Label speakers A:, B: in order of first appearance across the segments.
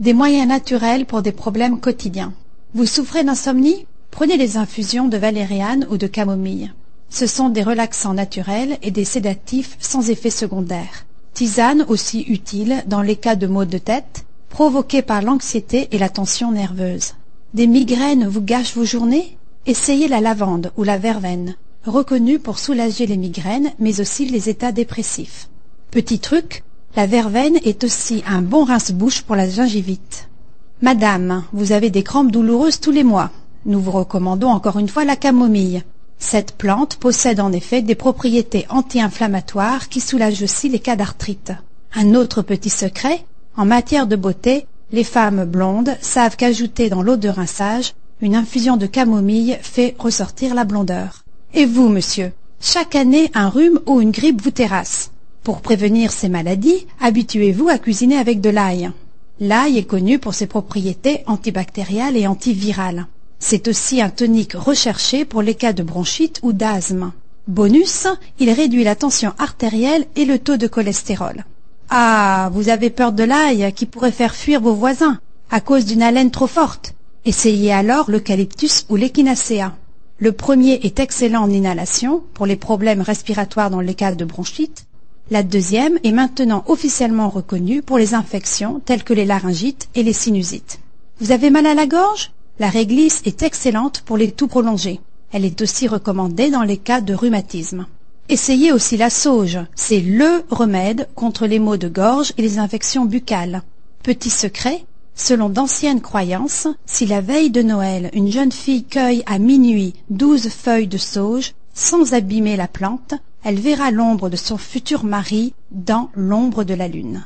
A: Des moyens naturels pour des problèmes quotidiens. Vous souffrez d'insomnie? Prenez les infusions de valériane ou de camomille. Ce sont des relaxants naturels et des sédatifs sans effet secondaire. Tisane aussi utile dans les cas de maux de tête provoqués par l'anxiété et la tension nerveuse. Des migraines vous gâchent vos journées? Essayez la lavande ou la verveine, reconnue pour soulager les migraines mais aussi les états dépressifs. Petit truc, la verveine est aussi un bon rince-bouche pour la gingivite. Madame, vous avez des crampes douloureuses tous les mois. Nous vous recommandons encore une fois la camomille. Cette plante possède en effet des propriétés anti-inflammatoires qui soulagent aussi les cas d'arthrite. Un autre petit secret, en matière de beauté, les femmes blondes savent qu'ajouter dans l'eau de rinçage une infusion de camomille fait ressortir la blondeur. Et vous, monsieur, chaque année un rhume ou une grippe vous terrasse. Pour prévenir ces maladies, habituez-vous à cuisiner avec de l'ail. L'ail est connu pour ses propriétés antibactériales et antivirales. C'est aussi un tonique recherché pour les cas de bronchite ou d'asthme. Bonus, il réduit la tension artérielle et le taux de cholestérol. Ah, vous avez peur de l'ail qui pourrait faire fuir vos voisins à cause d'une haleine trop forte. Essayez alors l'eucalyptus ou l'échinacea. Le premier est excellent en inhalation pour les problèmes respiratoires dans les cas de bronchite. La deuxième est maintenant officiellement reconnue pour les infections telles que les laryngites et les sinusites. Vous avez mal à la gorge? La réglisse est excellente pour les toux prolongés. Elle est aussi recommandée dans les cas de rhumatisme. Essayez aussi la sauge. C'est LE remède contre les maux de gorge et les infections buccales. Petit secret, selon d'anciennes croyances, si la veille de Noël une jeune fille cueille à minuit douze feuilles de sauge sans abîmer la plante, elle verra l'ombre de son futur mari dans l'ombre de la lune.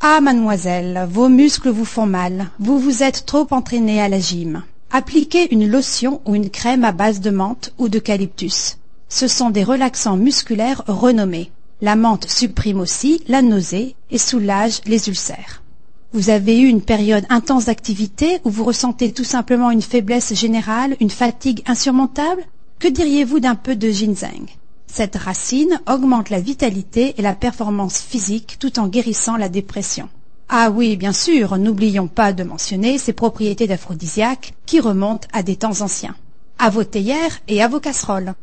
A: Ah, mademoiselle, vos muscles vous font mal. Vous vous êtes trop entraînée à la gym. Appliquez une lotion ou une crème à base de menthe ou d'eucalyptus. Ce sont des relaxants musculaires renommés. La menthe supprime aussi la nausée et soulage les ulcères. Vous avez eu une période intense d'activité où vous ressentez tout simplement une faiblesse générale, une fatigue insurmontable? Que diriez-vous d'un peu de ginseng? Cette racine augmente la vitalité et la performance physique tout en guérissant la dépression. Ah oui, bien sûr, n'oublions pas de mentionner ses propriétés d'aphrodisiaque qui remontent à des temps anciens. À vos théières et à vos casseroles.